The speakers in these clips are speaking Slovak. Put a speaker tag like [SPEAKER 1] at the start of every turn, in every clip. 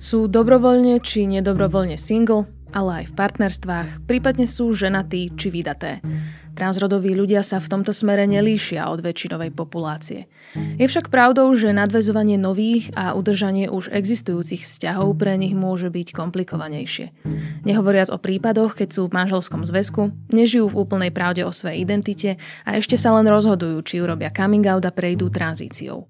[SPEAKER 1] Sú dobrovoľne či nedobrovoľne single, ale aj v partnerstvách, prípadne sú ženatí či vydaté. Transrodoví ľudia sa v tomto smere nelíšia od väčšinovej populácie. Je však pravdou, že nadvezovanie nových a udržanie už existujúcich vzťahov pre nich môže byť komplikovanejšie. Nehovoriac o prípadoch, keď sú v manželskom zväzku, nežijú v úplnej pravde o svojej identite a ešte sa len rozhodujú, či urobia coming out a prejdú tranzíciou.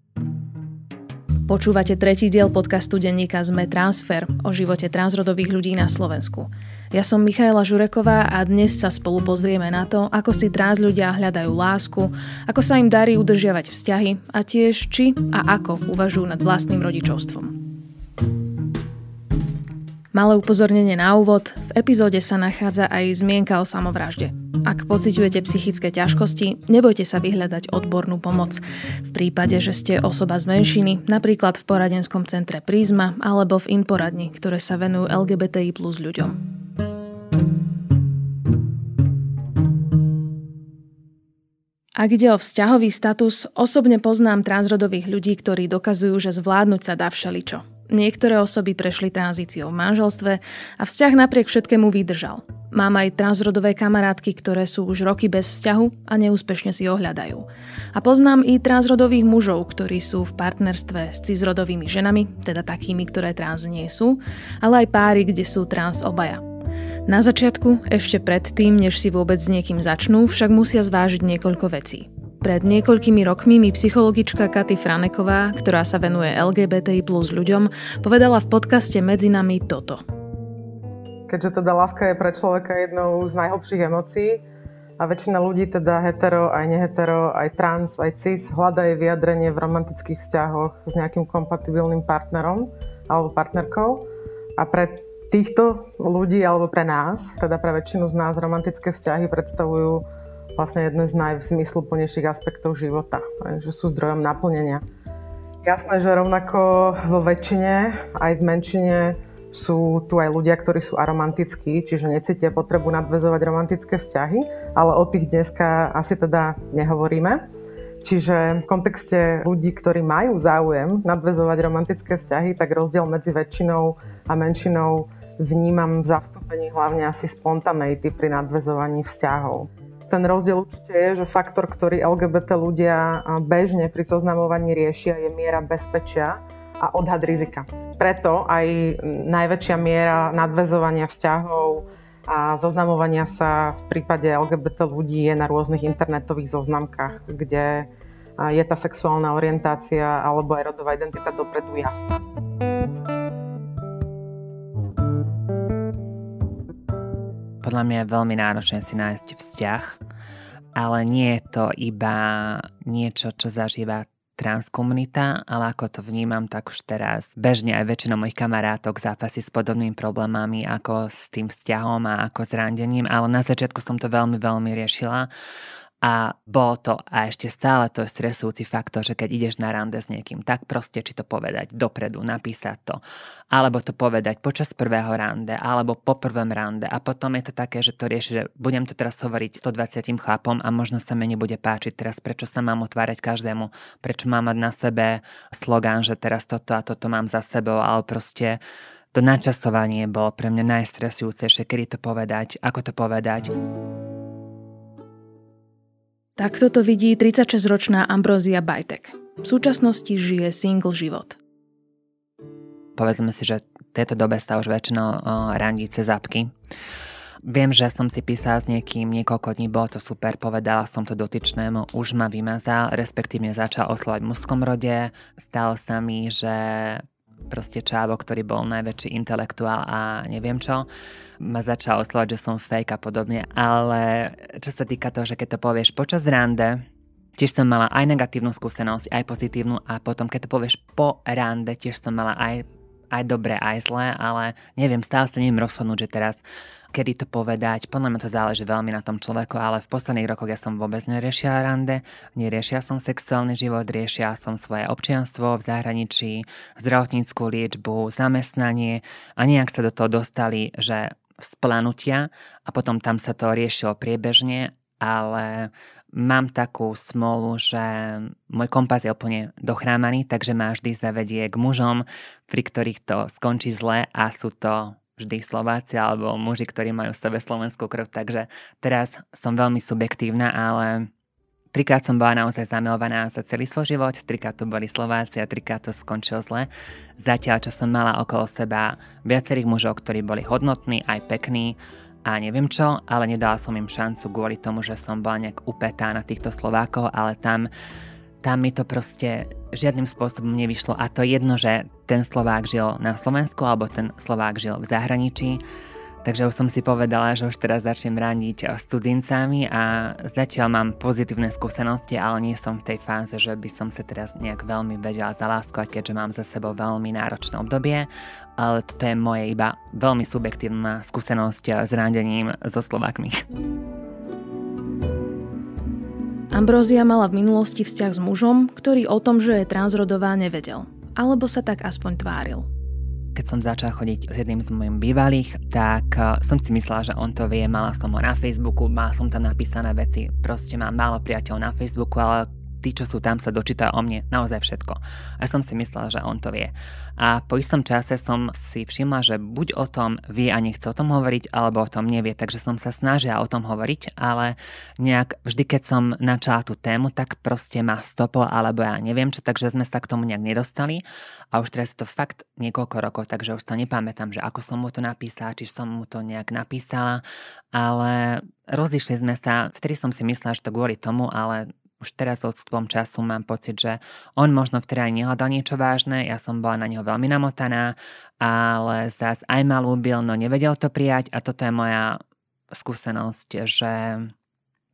[SPEAKER 1] Počúvate tretí diel podcastu denníka ZME Transfer o živote transrodových ľudí na Slovensku. Ja som Michaela Žureková a dnes sa spolu pozrieme na to, ako si trans ľudia hľadajú lásku, ako sa im darí udržiavať vzťahy a tiež či a ako uvažujú nad vlastným rodičovstvom. Malé upozornenie na úvod, v epizóde sa nachádza aj zmienka o samovražde. Ak pociťujete psychické ťažkosti, nebojte sa vyhľadať odbornú pomoc. V prípade, že ste osoba z menšiny, napríklad v poradenskom centre Prízma alebo v Inporadni, ktoré sa venujú LGBTI plus ľuďom. Ak ide o vzťahový status, osobne poznám transrodových ľudí, ktorí dokazujú, že zvládnuť sa dá všeličo. Niektoré osoby prešli tranzíciou v manželstve a vzťah napriek všetkému vydržal. Mám aj transrodové kamarátky, ktoré sú už roky bez vzťahu a neúspešne si ohľadajú. A poznám i transrodových mužov, ktorí sú v partnerstve s cizrodovými ženami, teda takými, ktoré trans nie sú, ale aj páry, kde sú trans obaja. Na začiatku, ešte predtým, než si vôbec s niekým začnú, však musia zvážiť niekoľko vecí. Pred niekoľkými rokmi mi psychologička Katy Franeková, ktorá sa venuje LGBTI plus ľuďom, povedala v podcaste Medzi nami toto –
[SPEAKER 2] keďže teda láska je pre človeka jednou z najhlbších emócií a väčšina ľudí, teda hetero, aj nehetero, aj trans, aj cis, hľadá jej vyjadrenie v romantických vzťahoch s nejakým kompatibilným partnerom alebo partnerkou. A pre týchto ľudí, alebo pre nás, teda pre väčšinu z nás, romantické vzťahy predstavujú vlastne jeden z najzmysluplnejších aspektov života, že sú zdrojom naplnenia. Jasné, že rovnako vo väčšine, aj v menšine sú tu aj ľudia, ktorí sú aromantickí, čiže necítia potrebu nadvezovať romantické vzťahy, ale o tých dneska asi teda nehovoríme. Čiže v kontexte ľudí, ktorí majú záujem nadvezovať romantické vzťahy, tak rozdiel medzi väčšinou a menšinou vnímam v zastúpení hlavne asi spontaneity pri nadvezovaní vzťahov. Ten rozdiel určite je, že faktor, ktorý LGBT ľudia bežne pri zoznamovaní riešia, je miera bezpečia a odhad rizika preto aj najväčšia miera nadvezovania vzťahov a zoznamovania sa v prípade LGBT ľudí je na rôznych internetových zoznamkách, kde je tá sexuálna orientácia alebo aj rodová identita dopredu jasná.
[SPEAKER 3] Podľa mňa je veľmi náročné si nájsť vzťah, ale nie je to iba niečo, čo zažíva transkomunita, ale ako to vnímam, tak už teraz bežne aj väčšina mojich kamarátok zápasí s podobnými problémami ako s tým vzťahom a ako s randením, ale na začiatku som to veľmi, veľmi riešila a bolo to, a ešte stále to je stresujúci faktor, že keď ideš na rande s niekým, tak proste či to povedať dopredu, napísať to, alebo to povedať počas prvého rande, alebo po prvom rande a potom je to také, že to rieši, že budem to teraz hovoriť 120 chlapom a možno sa mi nebude páčiť teraz, prečo sa mám otvárať každému, prečo mám mať na sebe slogán, že teraz toto a toto mám za sebou, ale proste to načasovanie bolo pre mňa najstresujúcejšie, kedy to povedať, ako to povedať.
[SPEAKER 1] Takto to vidí 36-ročná Ambrozia Bajtek. V súčasnosti žije single život.
[SPEAKER 3] Povedzme si, že v tejto dobe sa už väčšinou randí cez apky. Viem, že som si písala s niekým niekoľko dní, bolo to super, povedala som to dotyčnému, už ma vymazal, respektívne začal oslovať v mužskom rode. Stalo sa mi, že proste Čávo, ktorý bol najväčší intelektuál a neviem čo, ma začal oslovať, že som fake a podobne, ale čo sa týka toho, že keď to povieš počas rande, tiež som mala aj negatívnu skúsenosť, aj pozitívnu a potom keď to povieš po rande, tiež som mala aj, aj dobré, aj zlé, ale neviem, stále sa neviem rozhodnúť, že teraz kedy to povedať. Podľa mňa to záleží veľmi na tom človeku, ale v posledných rokoch ja som vôbec neriešila rande, neriešila som sexuálny život, riešila som svoje občianstvo v zahraničí, zdravotníckú liečbu, zamestnanie a nejak sa do toho dostali, že splanutia a potom tam sa to riešilo priebežne ale mám takú smolu, že môj kompas je úplne dochrámaný, takže ma vždy zavedie k mužom, pri ktorých to skončí zle a sú to vždy Slováci alebo muži, ktorí majú v sebe slovenskú krv. Takže teraz som veľmi subjektívna, ale Trikrát som bola naozaj zamilovaná za celý svoj život, trikrát to boli Slováci a trikrát to skončilo zle. Zatiaľ, čo som mala okolo seba viacerých mužov, ktorí boli hodnotní, aj pekní a neviem čo, ale nedala som im šancu kvôli tomu, že som bola nejak upetá na týchto Slovákov, ale tam, tam mi to proste žiadnym spôsobom nevyšlo. A to jedno, že ten Slovák žil na Slovensku alebo ten Slovák žil v zahraničí. Takže už som si povedala, že už teraz začnem randiť s cudzincami a zatiaľ mám pozitívne skúsenosti, ale nie som v tej fáze, že by som sa teraz nejak veľmi vedela zaláskovať, keďže mám za sebou veľmi náročné obdobie, ale toto je moje iba veľmi subjektívna skúsenosť s randením so Slovakmi.
[SPEAKER 1] Ambrózia mala v minulosti vzťah s mužom, ktorý o tom, že je transrodová, nevedel. Alebo sa tak aspoň tváril.
[SPEAKER 3] Keď som začala chodiť s jedným z mojich bývalých, tak eh, som si myslela, že on to vie, mala som ho na Facebooku, mala som tam napísané veci, proste mám málo priateľov na Facebooku, ale tí, čo sú tam, sa dočítajú o mne naozaj všetko. A som si myslela, že on to vie. A po istom čase som si všimla, že buď o tom vie a nechce o tom hovoriť, alebo o tom nevie. Takže som sa snažila o tom hovoriť, ale nejak vždy, keď som načala tú tému, tak proste ma stopol, alebo ja neviem čo, takže sme sa k tomu nejak nedostali. A už teraz to fakt niekoľko rokov, takže už sa nepamätám, že ako som mu to napísala, či som mu to nejak napísala, ale rozišli sme sa, vtedy som si myslela, že to kvôli tomu, ale už teraz odstupom času mám pocit, že on možno vtedy aj nehľadal niečo vážne, ja som bola na neho veľmi namotaná, ale zás aj ma ľúbil, no nevedel to prijať a toto je moja skúsenosť, že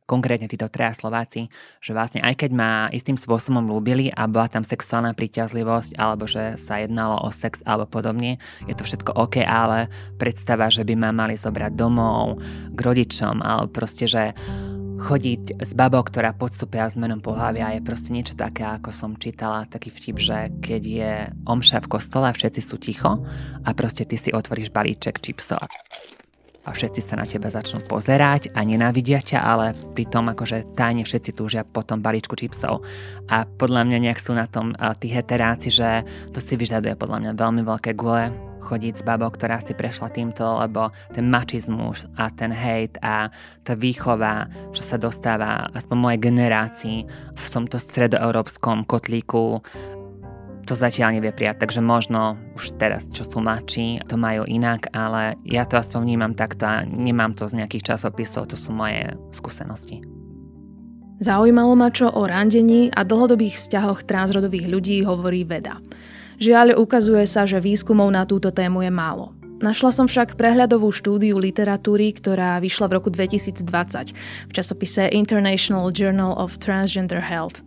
[SPEAKER 3] konkrétne títo traja Slováci, že vlastne aj keď ma istým spôsobom ľúbili a bola tam sexuálna príťazlivosť alebo že sa jednalo o sex alebo podobne, je to všetko OK, ale predstava, že by ma mali zobrať domov k rodičom alebo proste, že chodiť s babou, ktorá podstúpia zmenom pohľavia je proste niečo také, ako som čítala, taký vtip, že keď je omša v kostole a všetci sú ticho a proste ty si otvoríš balíček čipsov a všetci sa na teba začnú pozerať a nenávidia ťa, ale pritom akože tajne všetci túžia po tom balíčku čipsov. A podľa mňa nejak sú na tom tí heteráci, že to si vyžaduje podľa mňa veľmi veľké gule chodiť s babou, ktorá si prešla týmto, lebo ten mačizmus a ten hejt a tá výchova, čo sa dostáva aspoň mojej generácii v tomto stredoeurópskom kotlíku, to zatiaľ nevie prijať, takže možno už teraz, čo sú mladší, to majú inak, ale ja to aspoň vnímam takto a nemám to z nejakých časopisov, to sú moje skúsenosti.
[SPEAKER 1] Zaujímalo ma, čo o randení a dlhodobých vzťahoch transrodových ľudí hovorí veda. Žiaľ, ukazuje sa, že výskumov na túto tému je málo. Našla som však prehľadovú štúdiu literatúry, ktorá vyšla v roku 2020 v časopise International Journal of Transgender Health.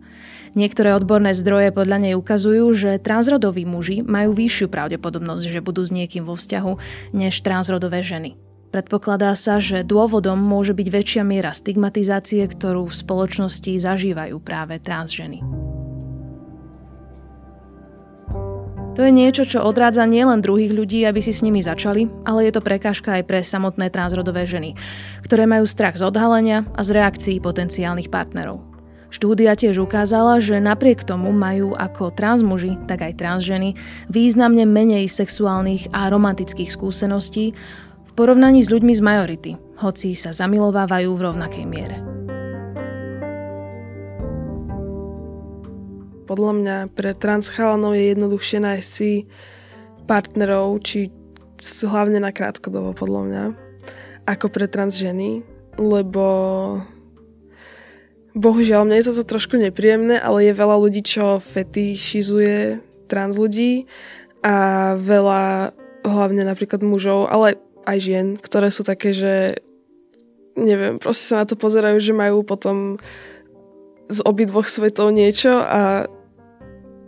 [SPEAKER 1] Niektoré odborné zdroje podľa nej ukazujú, že transrodoví muži majú vyššiu pravdepodobnosť, že budú s niekým vo vzťahu, než transrodové ženy. Predpokladá sa, že dôvodom môže byť väčšia miera stigmatizácie, ktorú v spoločnosti zažívajú práve transženy. To je niečo, čo odrádza nielen druhých ľudí, aby si s nimi začali, ale je to prekážka aj pre samotné transrodové ženy, ktoré majú strach z odhalenia a z reakcií potenciálnych partnerov. Štúdia tiež ukázala, že napriek tomu majú ako transmuži, tak aj transženy významne menej sexuálnych a romantických skúseností v porovnaní s ľuďmi z majority, hoci sa zamilovávajú v rovnakej miere.
[SPEAKER 4] Podľa mňa pre transchalanov je jednoduchšie nájsť si partnerov, či hlavne na krátkodobo podľa mňa, ako pre trans ženy, lebo bohužiaľ mne je to trošku nepríjemné, ale je veľa ľudí, čo fetišizuje trans ľudí a veľa hlavne napríklad mužov, ale aj žien, ktoré sú také, že neviem, proste sa na to pozerajú, že majú potom z obidvoch svetov niečo a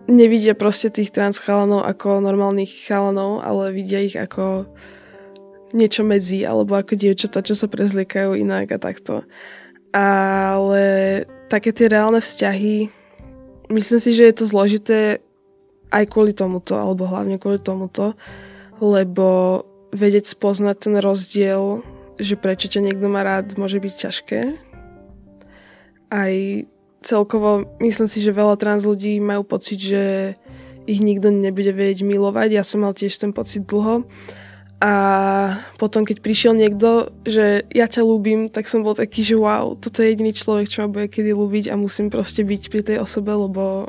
[SPEAKER 4] nevidia proste tých trans chalanov ako normálnych chalanov, ale vidia ich ako niečo medzi, alebo ako dievčatá, čo sa prezliekajú inak a takto. Ale také tie reálne vzťahy, myslím si, že je to zložité aj kvôli tomuto, alebo hlavne kvôli tomuto, lebo vedieť spoznať ten rozdiel, že prečo ťa niekto má rád, môže byť ťažké. aj celkovo myslím si, že veľa trans ľudí majú pocit, že ich nikto nebude vedieť milovať. Ja som mal tiež ten pocit dlho. A potom, keď prišiel niekto, že ja ťa ľúbim, tak som bol taký, že wow, toto je jediný človek, čo ma bude kedy ľúbiť a musím proste byť pri tej osobe, lebo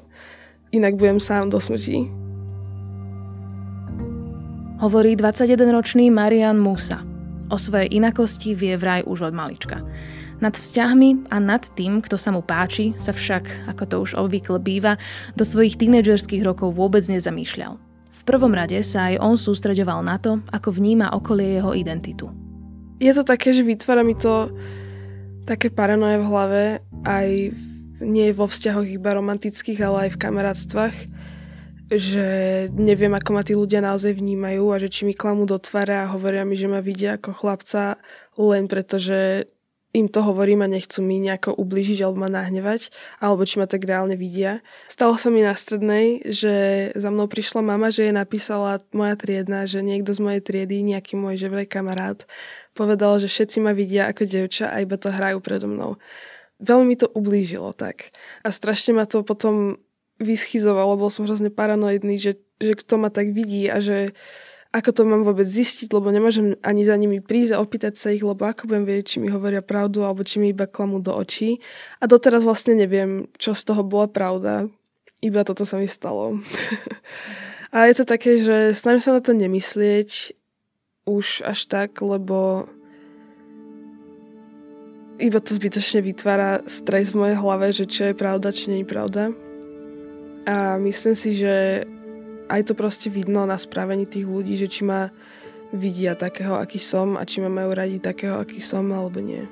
[SPEAKER 4] inak budem sám do smrti.
[SPEAKER 1] Hovorí 21-ročný Marian Musa. O svojej inakosti vie vraj už od malička. Nad vzťahmi a nad tým, kto sa mu páči, sa však, ako to už obvykle býva, do svojich tínedžerských rokov vôbec nezamýšľal. V prvom rade sa aj on sústreďoval na to, ako vníma okolie jeho identitu.
[SPEAKER 4] Je to také, že vytvára mi to také paranoje v hlave, aj nie vo vzťahoch iba romantických, ale aj v kamarátstvách, že neviem, ako ma tí ľudia naozaj vnímajú a že či mi klamú do tváre a hovoria mi, že ma vidia ako chlapca len preto, že im to hovorím a nechcú mi nejako ubližiť alebo ma nahnevať, alebo či ma tak reálne vidia. Stalo sa mi na strednej, že za mnou prišla mama, že jej napísala moja triedna, že niekto z mojej triedy, nejaký môj že vraj kamarát, povedal, že všetci ma vidia ako devča a iba to hrajú predo mnou. Veľmi mi to ublížilo tak. A strašne ma to potom vyschizovalo, bol som hrozne paranoidný, že, že kto ma tak vidí a že ako to mám vôbec zistiť, lebo nemôžem ani za nimi prísť a opýtať sa ich, lebo ako budem vedieť, či mi hovoria pravdu alebo či mi iba klamú do očí. A doteraz vlastne neviem, čo z toho bola pravda. Iba toto sa mi stalo. a je to také, že snažím sa na to nemyslieť už až tak, lebo iba to zbytočne vytvára stres v mojej hlave, že čo je pravda, čo nie je pravda. A myslím si, že aj to proste vidno na správení tých ľudí, že či ma vidia takého, aký som a či ma majú radi takého, aký som alebo nie.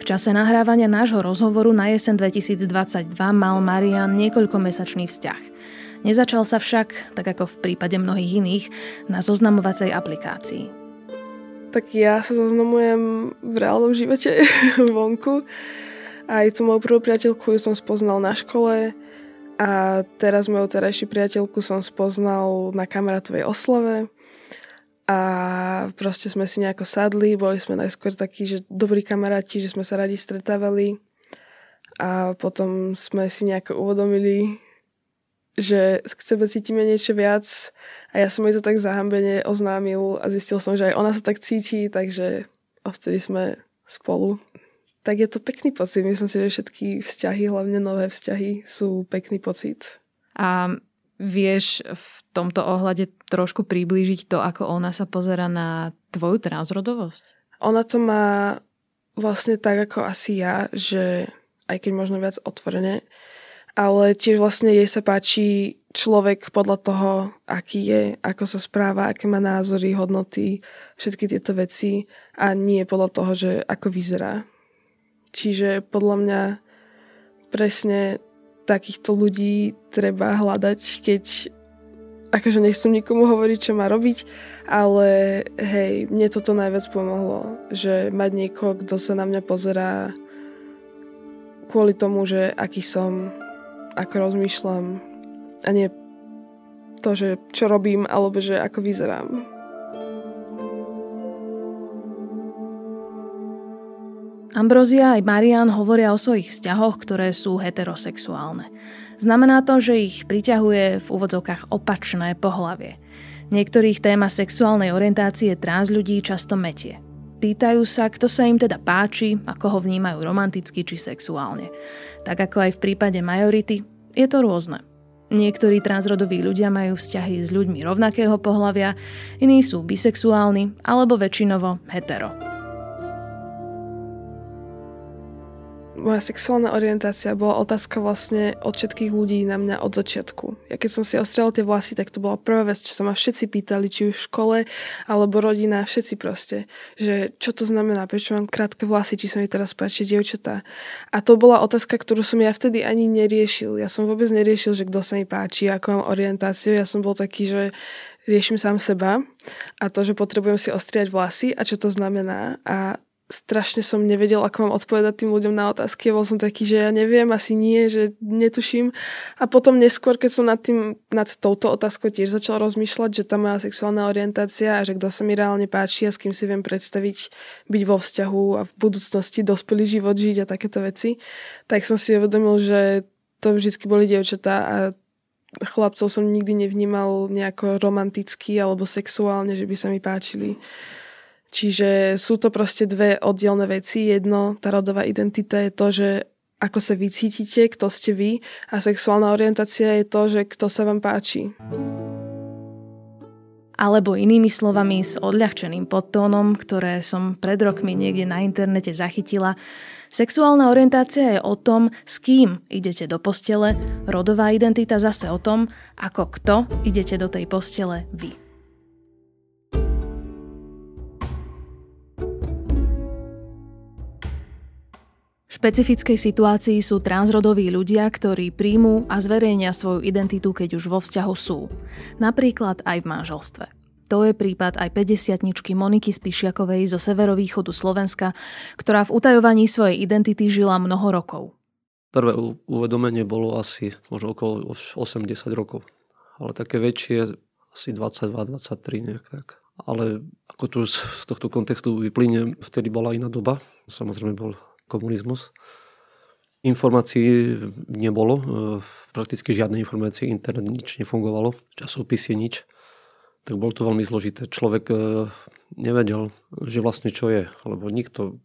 [SPEAKER 1] V čase nahrávania nášho rozhovoru na jesen 2022 mal Marian niekoľkomesačný vzťah. Nezačal sa však, tak ako v prípade mnohých iných, na zoznamovacej aplikácii.
[SPEAKER 4] Tak ja sa zoznamujem v reálnom živote vonku. Aj tú moju prvú priateľku som spoznal na škole a teraz moju terajšiu priateľku som spoznal na kamarátovej oslave a proste sme si nejako sadli, boli sme najskôr takí, že dobrí kamaráti, že sme sa radi stretávali. A potom sme si nejako uvedomili, že k sebe cítime niečo viac. A ja som jej to tak zahambene oznámil a zistil som, že aj ona sa tak cíti, takže vtedy sme spolu tak je to pekný pocit. Myslím si, že všetky vzťahy, hlavne nové vzťahy, sú pekný pocit.
[SPEAKER 1] A vieš v tomto ohľade trošku priblížiť to, ako ona sa pozera na tvoju transrodovosť?
[SPEAKER 4] Ona to má vlastne tak, ako asi ja, že aj keď možno viac otvorene, ale tiež vlastne jej sa páči človek podľa toho, aký je, ako sa správa, aké má názory, hodnoty, všetky tieto veci a nie podľa toho, že ako vyzerá. Čiže podľa mňa presne takýchto ľudí treba hľadať, keď akože nechcem nikomu hovoriť, čo má robiť, ale hej, mne toto najviac pomohlo, že mať niekoho, kto sa na mňa pozerá kvôli tomu, že aký som, ako rozmýšľam a nie to, že čo robím, alebo že ako vyzerám.
[SPEAKER 1] Ambrozia aj Marian hovoria o svojich vzťahoch, ktoré sú heterosexuálne. Znamená to, že ich priťahuje v úvodzovkách opačné pohlavie. Niektorých téma sexuálnej orientácie trans ľudí často metie. Pýtajú sa, kto sa im teda páči, ako ho vnímajú romanticky či sexuálne. Tak ako aj v prípade majority, je to rôzne. Niektorí transrodoví ľudia majú vzťahy s ľuďmi rovnakého pohľavia, iní sú bisexuálni alebo väčšinovo hetero.
[SPEAKER 4] Moja sexuálna orientácia bola otázka vlastne od všetkých ľudí na mňa od začiatku. Ja keď som si ostrela tie vlasy, tak to bola prvá vec, čo sa ma všetci pýtali, či už v škole, alebo rodina, všetci proste, že čo to znamená, prečo mám krátke vlasy, či sa mi teraz páči dievčatá. A to bola otázka, ktorú som ja vtedy ani neriešil. Ja som vôbec neriešil, že kto sa mi páči, ako mám orientáciu. Ja som bol taký, že riešim sám seba a to, že potrebujem si ostriať vlasy a čo to znamená. A strašne som nevedel, ako mám odpovedať tým ľuďom na otázky. Bol som taký, že ja neviem, asi nie, že netuším. A potom neskôr, keď som nad, tým, nad touto otázkou tiež začal rozmýšľať, že tá moja sexuálna orientácia a že kto sa mi reálne páči a s kým si viem predstaviť byť vo vzťahu a v budúcnosti dospelý život žiť a takéto veci, tak som si uvedomil, že to vždy boli dievčatá a chlapcov som nikdy nevnímal nejako romanticky alebo sexuálne, že by sa mi páčili. Čiže sú to proste dve oddielne veci. Jedno, tá rodová identita je to, že ako sa vy cítite, kto ste vy a sexuálna orientácia je to, že kto sa vám páči.
[SPEAKER 1] Alebo inými slovami s odľahčeným podtónom, ktoré som pred rokmi niekde na internete zachytila, sexuálna orientácia je o tom, s kým idete do postele, rodová identita zase o tom, ako kto idete do tej postele vy. Špecifickej situácii sú transrodoví ľudia, ktorí príjmú a zverejnia svoju identitu, keď už vo vzťahu sú. Napríklad aj v manželstve. To je prípad aj 50 Moniky Spišiakovej zo severovýchodu Slovenska, ktorá v utajovaní svojej identity žila mnoho rokov.
[SPEAKER 5] Prvé uvedomenie bolo asi možno okolo 80 rokov, ale také väčšie asi 22-23 nejak tak. Ale ako tu z tohto kontextu vyplyne, vtedy bola iná doba. Samozrejme bol komunizmus. Informácií nebolo, e, prakticky žiadne informácie, internet nič nefungovalo, časopisy nič. Tak bolo to veľmi zložité. Človek e, nevedel, že vlastne čo je, lebo nikto,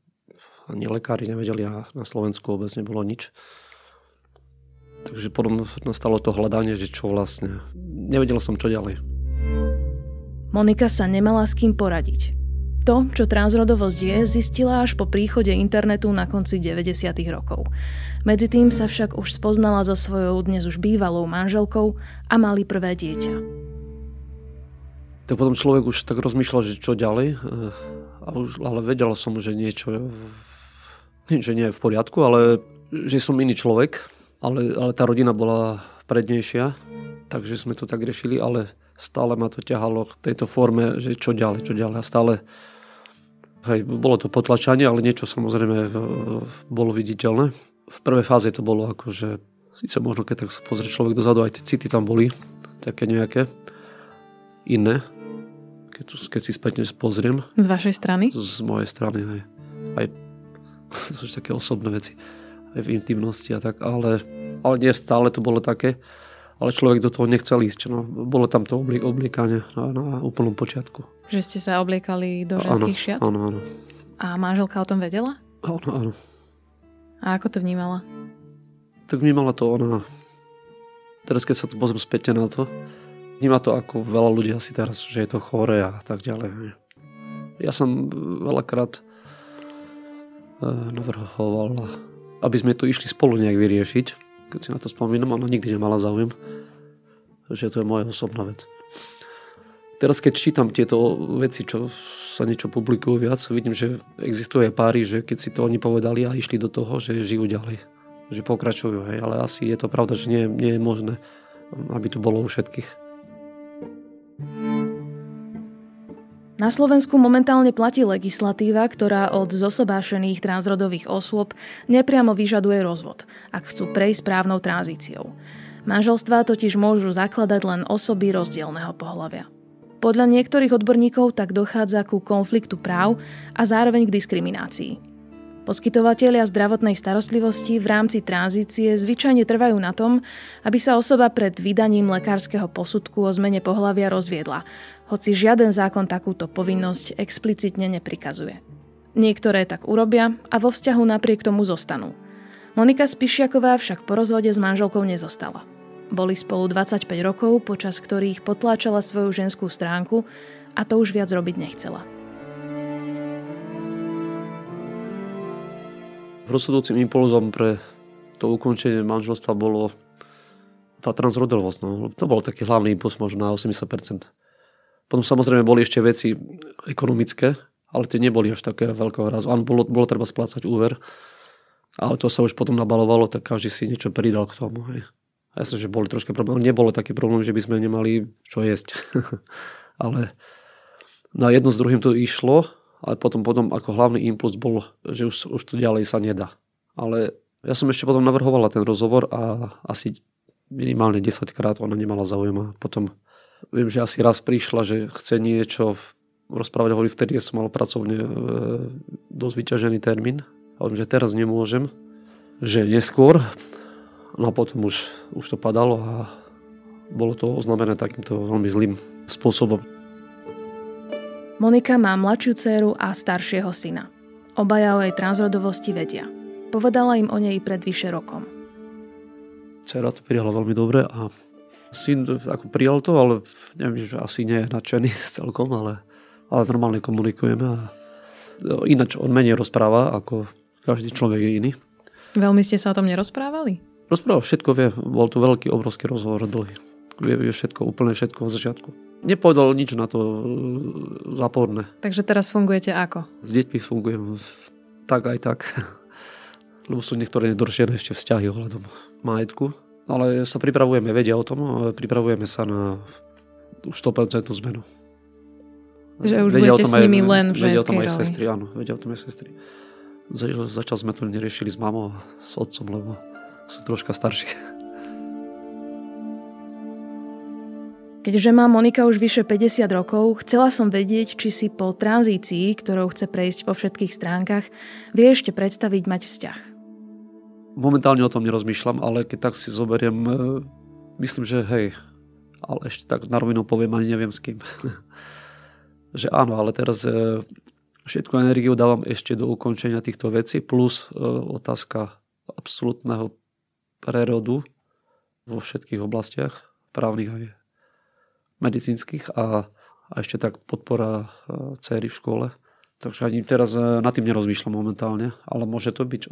[SPEAKER 5] ani lekári nevedeli a na Slovensku vôbec nebolo nič. Takže potom nastalo to hľadanie, že čo vlastne. Nevedel som, čo ďalej.
[SPEAKER 1] Monika sa nemala s kým poradiť. To, čo transrodovosť je, zistila až po príchode internetu na konci 90. rokov. Medzi tým sa však už spoznala so svojou dnes už bývalou manželkou a mali prvé dieťa.
[SPEAKER 5] Tak potom človek už tak rozmýšľal, že čo ďalej, eh, ale vedela som, že niečo že nie je v poriadku, ale že som iný človek, ale, ale tá rodina bola prednejšia, takže sme to tak riešili, ale stále ma to ťahalo k tejto forme, že čo ďalej, čo ďalej. A stále Hej, bolo to potlačanie, ale niečo samozrejme e, bolo viditeľné. V prvej fáze to bolo ako, že síce možno keď tak sa pozrie človek dozadu, aj tie city tam boli, také nejaké iné, keď, keď si spätne pozriem.
[SPEAKER 1] Z vašej strany?
[SPEAKER 5] Z mojej strany, hej. Aj sú také osobné veci, aj v intimnosti a tak, ale, ale nie stále to bolo také ale človek do toho nechcel ísť. No. Bolo tam to oblie, obliekanie na, na úplnom počiatku.
[SPEAKER 1] Že ste sa obliekali do ženských šiat?
[SPEAKER 5] Áno, áno.
[SPEAKER 1] A manželka o tom vedela?
[SPEAKER 5] Áno, áno.
[SPEAKER 1] A ako to vnímala?
[SPEAKER 5] Tak vnímala to ona... Teraz keď sa to pozriem späť na to, vníma to ako veľa ľudí asi teraz, že je to chore a tak ďalej. Ja som veľakrát eh, navrhoval, aby sme to išli spolu nejak vyriešiť keď si na to spomínam, ona nikdy nemala záujem, že to je moja osobná vec. Teraz keď čítam tieto veci, čo sa niečo publikujú viac, vidím, že existuje páry, že keď si to oni povedali a išli do toho, že žijú ďalej. Že pokračujú, hej. Ale asi je to pravda, že nie, nie je možné, aby to bolo u všetkých.
[SPEAKER 1] Na Slovensku momentálne platí legislatíva, ktorá od zosobášených transrodových osôb nepriamo vyžaduje rozvod, ak chcú prejsť správnou tranzíciou. Manželstvá totiž môžu zakladať len osoby rozdielného pohľavia. Podľa niektorých odborníkov tak dochádza ku konfliktu práv a zároveň k diskriminácii. Poskytovatelia zdravotnej starostlivosti v rámci tranzície zvyčajne trvajú na tom, aby sa osoba pred vydaním lekárskeho posudku o zmene pohľavia rozviedla, hoci žiaden zákon takúto povinnosť explicitne neprikazuje. Niektoré tak urobia a vo vzťahu napriek tomu zostanú. Monika Spišiaková však po rozvode s manželkou nezostala. Boli spolu 25 rokov, počas ktorých potláčala svoju ženskú stránku a to už viac robiť nechcela.
[SPEAKER 5] rozhodujúcim impulzom pre to ukončenie manželstva bolo tá transrodovosť. No. To bol taký hlavný impuls možno na 80%. Potom samozrejme boli ešte veci ekonomické, ale tie neboli až také veľkého razu. Áno, bolo, bolo treba splácať úver, ale to sa už potom nabalovalo, tak každý si niečo pridal k tomu. Hej. A jasne, že boli troška problém. Nebolo taký problém, že by sme nemali čo jesť. ale na jedno s druhým to išlo ale potom, potom ako hlavný impuls bol, že už, už to ďalej sa nedá. Ale ja som ešte potom navrhovala ten rozhovor a asi minimálne 10 krát ona nemala záujem potom viem, že asi raz prišla, že chce niečo rozprávať, hovorí, vtedy som mal pracovne e, dosť vyťažený termín. A hovorím, že teraz nemôžem, že neskôr. No a potom už, už to padalo a bolo to oznamené takýmto veľmi zlým spôsobom.
[SPEAKER 1] Monika má mladšiu dceru a staršieho syna. Obaja o jej transrodovosti vedia. Povedala im o nej pred vyše rokom.
[SPEAKER 5] Cera to prijala veľmi dobre a syn ako prijal to, ale neviem, že asi nie je nadšený celkom, ale, ale normálne komunikujeme a ináč on menej rozpráva, ako každý človek je iný.
[SPEAKER 1] Veľmi ste sa o tom nerozprávali?
[SPEAKER 5] Rozprával všetko, vie. Bol to veľký, obrovský rozhovor, dlhý. Vie, vie všetko, úplne všetko od začiatku. Nepovedal nič na to e, záporné.
[SPEAKER 1] Takže teraz fungujete ako?
[SPEAKER 5] S deťmi fungujem tak aj tak. lebo sú niektoré nedoršené ešte vzťahy ohľadom majetku. Ale sa pripravujeme, vedia o tom, ale pripravujeme sa na 100% zmenu.
[SPEAKER 1] Že už vedia budete s nimi aj, len v
[SPEAKER 5] Vedia o tom aj sestry, áno, vedia o tom aj sestry. Začal sme to neriešili s mamou a s otcom, lebo sú troška starší.
[SPEAKER 1] Keďže má Monika už vyše 50 rokov, chcela som vedieť, či si po tranzícii, ktorou chce prejsť po všetkých stránkach, vie ešte predstaviť mať vzťah
[SPEAKER 5] momentálne o tom nerozmýšľam, ale keď tak si zoberiem, e, myslím, že hej, ale ešte tak na rovinu poviem, ani neviem s kým. že áno, ale teraz e, všetku energiu dávam ešte do ukončenia týchto vecí, plus e, otázka absolútneho prerodu vo všetkých oblastiach, právnych aj medicínskych a, a ešte tak podpora céry v škole Takže ani teraz e, nad tým nerozmýšľam momentálne, ale môže to byť,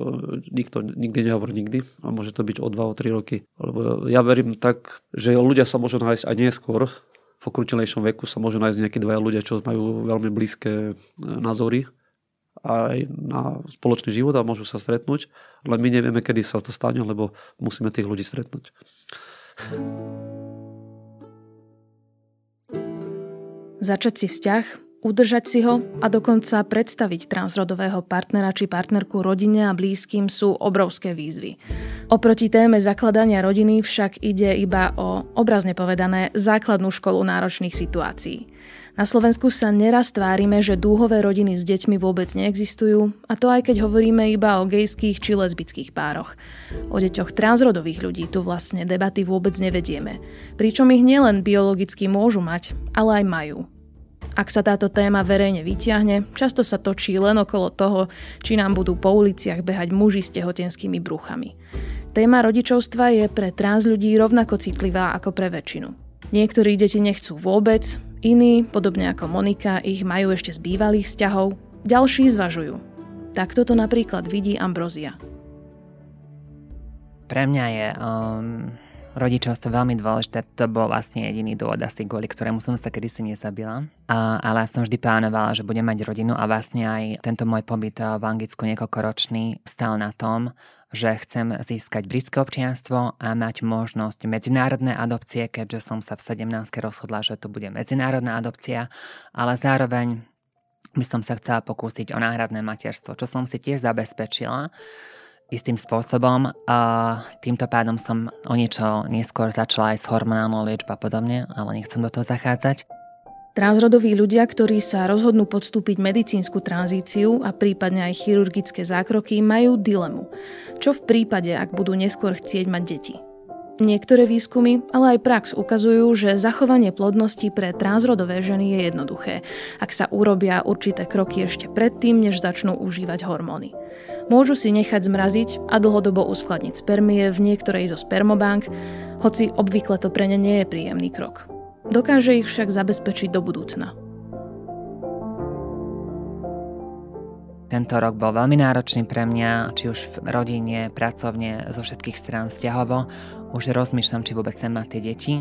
[SPEAKER 5] nikto nikdy nehovorí nikdy, a môže to byť o 2, o 3 roky. Lebo ja verím tak, že ľudia sa môžu nájsť aj neskôr, v okrutilejšom veku sa môžu nájsť nejakí dvaja ľudia, čo majú veľmi blízke e, názory aj na spoločný život a môžu sa stretnúť, ale my nevieme, kedy sa to stane, lebo musíme tých ľudí stretnúť.
[SPEAKER 1] Začať si vzťah Udržať si ho a dokonca predstaviť transrodového partnera či partnerku rodine a blízkym sú obrovské výzvy. Oproti téme zakladania rodiny však ide iba o, obrazne povedané, základnú školu náročných situácií. Na Slovensku sa neraz tvárime, že dúhové rodiny s deťmi vôbec neexistujú, a to aj keď hovoríme iba o gejských či lesbických pároch. O deťoch transrodových ľudí tu vlastne debaty vôbec nevedieme, pričom ich nielen biologicky môžu mať, ale aj majú. Ak sa táto téma verejne vyťahne, často sa točí len okolo toho, či nám budú po uliciach behať muži s tehotenskými bruchami. Téma rodičovstva je pre trans ľudí rovnako citlivá ako pre väčšinu. Niektorí deti nechcú vôbec, iní, podobne ako Monika, ich majú ešte z bývalých vzťahov, ďalší zvažujú. Takto to napríklad vidí Ambrozia.
[SPEAKER 3] Pre mňa je um, rodičovstvo veľmi dôležité. To bol vlastne jediný dôvod asi, kvôli ktorému som sa kedysi nezabila. A, ale som vždy plánovala, že budem mať rodinu a vlastne aj tento môj pobyt v Anglicku niekoľkoročný stal na tom, že chcem získať britské občianstvo a mať možnosť medzinárodné adopcie, keďže som sa v 17. rozhodla, že to bude medzinárodná adopcia, ale zároveň by som sa chcela pokúsiť o náhradné materstvo, čo som si tiež zabezpečila istým spôsobom. A týmto pádom som o niečo neskôr začala aj s hormonálnou liečbou a podobne, ale nechcem do toho zachádzať.
[SPEAKER 1] Transrodoví ľudia, ktorí sa rozhodnú podstúpiť medicínsku tranzíciu a prípadne aj chirurgické zákroky, majú dilemu. Čo v prípade, ak budú neskôr chcieť mať deti? Niektoré výskumy, ale aj prax ukazujú, že zachovanie plodnosti pre transrodové ženy je jednoduché, ak sa urobia určité kroky ešte predtým, než začnú užívať hormóny. Môžu si nechať zmraziť a dlhodobo uskladniť spermie v niektorej zo spermobank, hoci obvykle to pre ne nie je príjemný krok. Dokáže ich však zabezpečiť do budúcna.
[SPEAKER 3] Tento rok bol veľmi náročný pre mňa, či už v rodine, pracovne, zo všetkých strán vzťahovo. Už rozmýšľam, či vôbec chcem mať tie deti.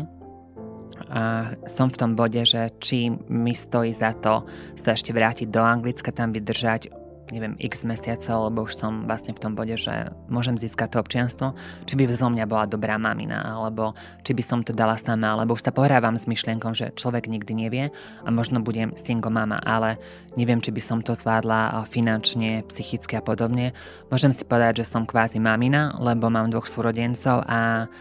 [SPEAKER 3] A som v tom bode, že či mi stojí za to sa ešte vrátiť do Anglicka, tam vydržať neviem, x mesiacov, lebo už som vlastne v tom bode, že môžem získať to občianstvo, či by zo mňa bola dobrá mamina, alebo či by som to dala sama, alebo už sa pohrávam s myšlienkou, že človek nikdy nevie a možno budem single mama, ale neviem, či by som to zvládla finančne, psychicky a podobne. Môžem si povedať, že som kvázi mamina, lebo mám dvoch súrodencov a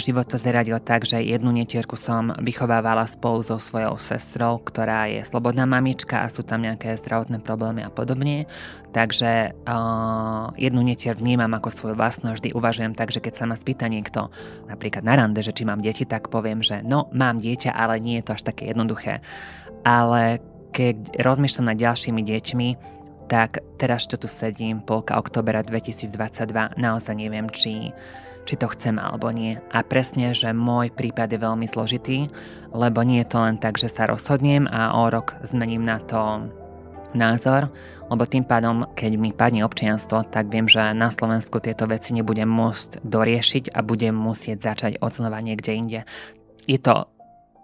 [SPEAKER 3] život to zaradil tak, že jednu netierku som vychovávala spolu so svojou sestrou, ktorá je slobodná mamička a sú tam nejaké zdravotné problémy a podobne. Takže uh, jednu netier vnímam ako svoju vlastnú, vždy uvažujem tak, že keď sa ma spýta niekto, napríklad na rande, že či mám deti, tak poviem, že no, mám dieťa, ale nie je to až také jednoduché. Ale keď rozmýšľam nad ďalšími deťmi, tak teraz, čo tu sedím, polka oktobera 2022, naozaj neviem, či či to chcem alebo nie. A presne, že môj prípad je veľmi zložitý, lebo nie je to len tak, že sa rozhodnem a o rok zmením na to názor, lebo tým pádom, keď mi padne občianstvo, tak viem, že na Slovensku tieto veci nebudem môcť doriešiť a budem musieť začať od niekde inde. Je to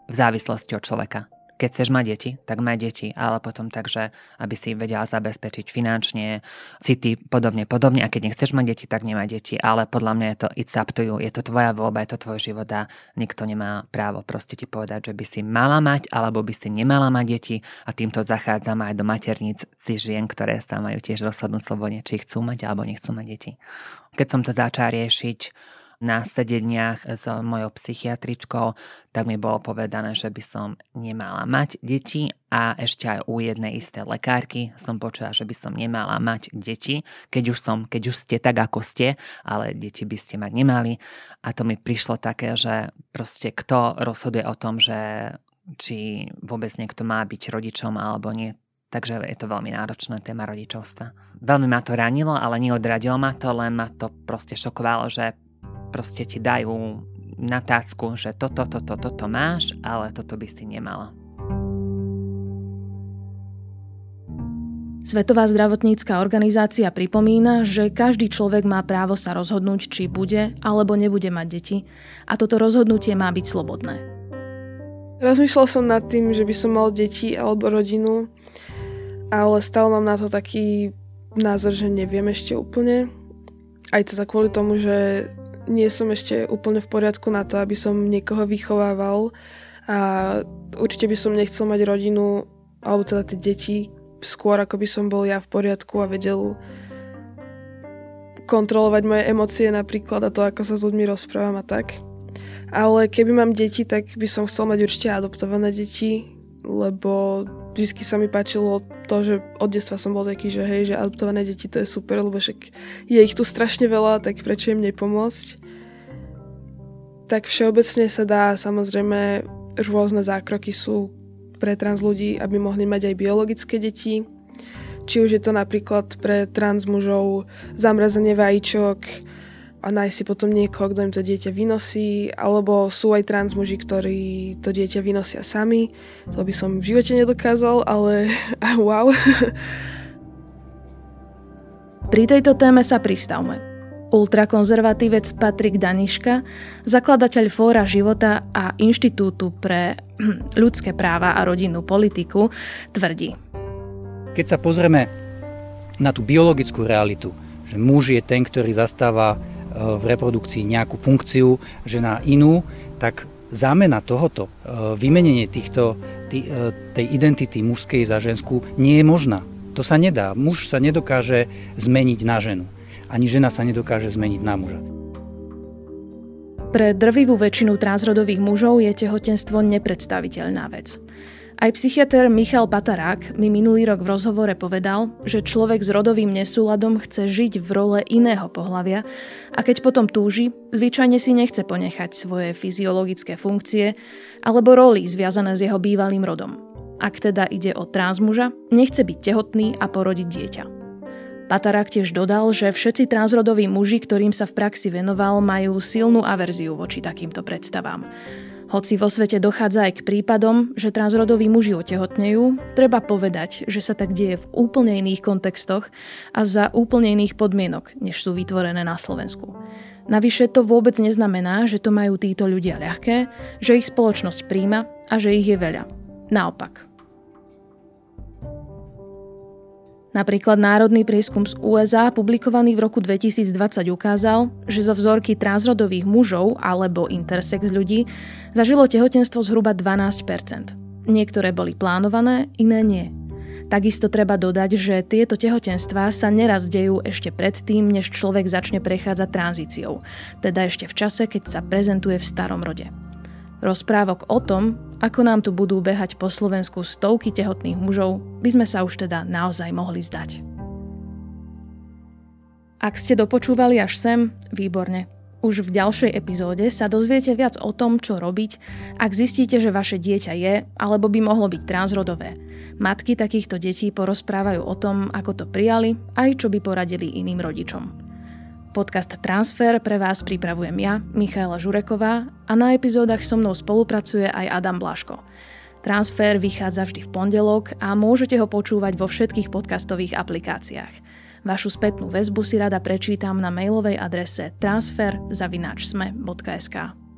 [SPEAKER 3] v závislosti od človeka keď chceš mať deti, tak maj deti, ale potom tak, že aby si vedela zabezpečiť finančne, city, podobne, podobne. A keď nechceš mať deti, tak nemaj deti. Ale podľa mňa je to it's up to you. Je to tvoja voľba, je to tvoj život a nikto nemá právo proste ti povedať, že by si mala mať alebo by si nemala mať deti a týmto zachádzam aj do materníc si žien, ktoré sa majú tiež rozhodnúť slobodne, či chcú mať alebo nechcú mať deti. Keď som to začala riešiť, na sedeniach s mojou psychiatričkou, tak mi bolo povedané, že by som nemala mať deti a ešte aj u jednej isté lekárky som počula, že by som nemala mať deti, keď už som, keď už ste tak, ako ste, ale deti by ste mať nemali. A to mi prišlo také, že proste kto rozhoduje o tom, že či vôbec niekto má byť rodičom alebo nie, Takže je to veľmi náročná téma rodičovstva. Veľmi ma to ranilo, ale neodradilo ma to, len ma to proste šokovalo, že proste ti dajú na tácku, že toto, toto, toto máš, ale toto by si nemala.
[SPEAKER 1] Svetová zdravotnícka organizácia pripomína, že každý človek má právo sa rozhodnúť, či bude alebo nebude mať deti a toto rozhodnutie má byť slobodné.
[SPEAKER 4] Rozmýšľal som nad tým, že by som mal deti alebo rodinu, ale stále mám na to taký názor, že neviem ešte úplne. Aj to kvôli tomu, že nie som ešte úplne v poriadku na to, aby som niekoho vychovával a určite by som nechcel mať rodinu alebo teda tie deti skôr ako by som bol ja v poriadku a vedel kontrolovať moje emócie napríklad a to, ako sa s ľuďmi rozprávam a tak. Ale keby mám deti, tak by som chcel mať určite adoptované deti, lebo vždy sa mi páčilo to, že od detstva som bol taký, že hej, že adoptované deti to je super, lebo však je ich tu strašne veľa, tak prečo im nepomôcť? Tak všeobecne sa dá, samozrejme, rôzne zákroky sú pre trans ľudí, aby mohli mať aj biologické deti. Či už je to napríklad pre trans mužov zamrazenie vajíčok, a nájsť si potom niekoho, kto im to dieťa vynosí, alebo sú aj trans muži, ktorí to dieťa vynosia sami. To by som v živote nedokázal, ale wow.
[SPEAKER 1] Pri tejto téme sa pristavme. Ultrakonzervatívec Patrik Daniška, zakladateľ Fóra života a Inštitútu pre ľudské práva a rodinnú politiku, tvrdí.
[SPEAKER 6] Keď sa pozrieme na tú biologickú realitu, že muž je ten, ktorý zastáva v reprodukcii nejakú funkciu, že na inú, tak zámena tohoto, e, vymenenie týchto, tý, e, tej identity mužskej za ženskú nie je možná. To sa nedá. Muž sa nedokáže zmeniť na ženu. Ani žena sa nedokáže zmeniť na muža.
[SPEAKER 1] Pre drvivú väčšinu transrodových mužov je tehotenstvo nepredstaviteľná vec. Aj psychiatr Michal Patarák mi minulý rok v rozhovore povedal, že človek s rodovým nesúladom chce žiť v role iného pohlavia a keď potom túži, zvyčajne si nechce ponechať svoje fyziologické funkcie alebo roli zviazané s jeho bývalým rodom. Ak teda ide o transmuža, nechce byť tehotný a porodiť dieťa. Patarák tiež dodal, že všetci transrodoví muži, ktorým sa v praxi venoval, majú silnú averziu voči takýmto predstavám. Hoci vo svete dochádza aj k prípadom, že transrodoví muži otehotnejú, treba povedať, že sa tak deje v úplne iných kontextoch a za úplne iných podmienok, než sú vytvorené na Slovensku. Navyše to vôbec neznamená, že to majú títo ľudia ľahké, že ich spoločnosť príjma a že ich je veľa. Naopak. Napríklad národný prieskum z USA, publikovaný v roku 2020, ukázal, že zo vzorky transrodových mužov alebo intersex ľudí zažilo tehotenstvo zhruba 12% Niektoré boli plánované, iné nie. Takisto treba dodať, že tieto tehotenstvá sa neraz dejú ešte predtým, než človek začne prechádzať tranzíciou, teda ešte v čase, keď sa prezentuje v starom rode. Rozprávok o tom, ako nám tu budú behať po Slovensku stovky tehotných mužov, by sme sa už teda naozaj mohli vzdať. Ak ste dopočúvali až sem, výborne. Už v ďalšej epizóde sa dozviete viac o tom, čo robiť, ak zistíte, že vaše dieťa je alebo by mohlo byť transrodové. Matky takýchto detí porozprávajú o tom, ako to prijali, aj čo by poradili iným rodičom. Podcast Transfer pre vás pripravujem ja, Michaela Žureková a na epizódach so mnou spolupracuje aj Adam Blaško. Transfer vychádza vždy v pondelok a môžete ho počúvať vo všetkých podcastových aplikáciách. Vašu spätnú väzbu si rada prečítam na mailovej adrese transfer.sme.sk.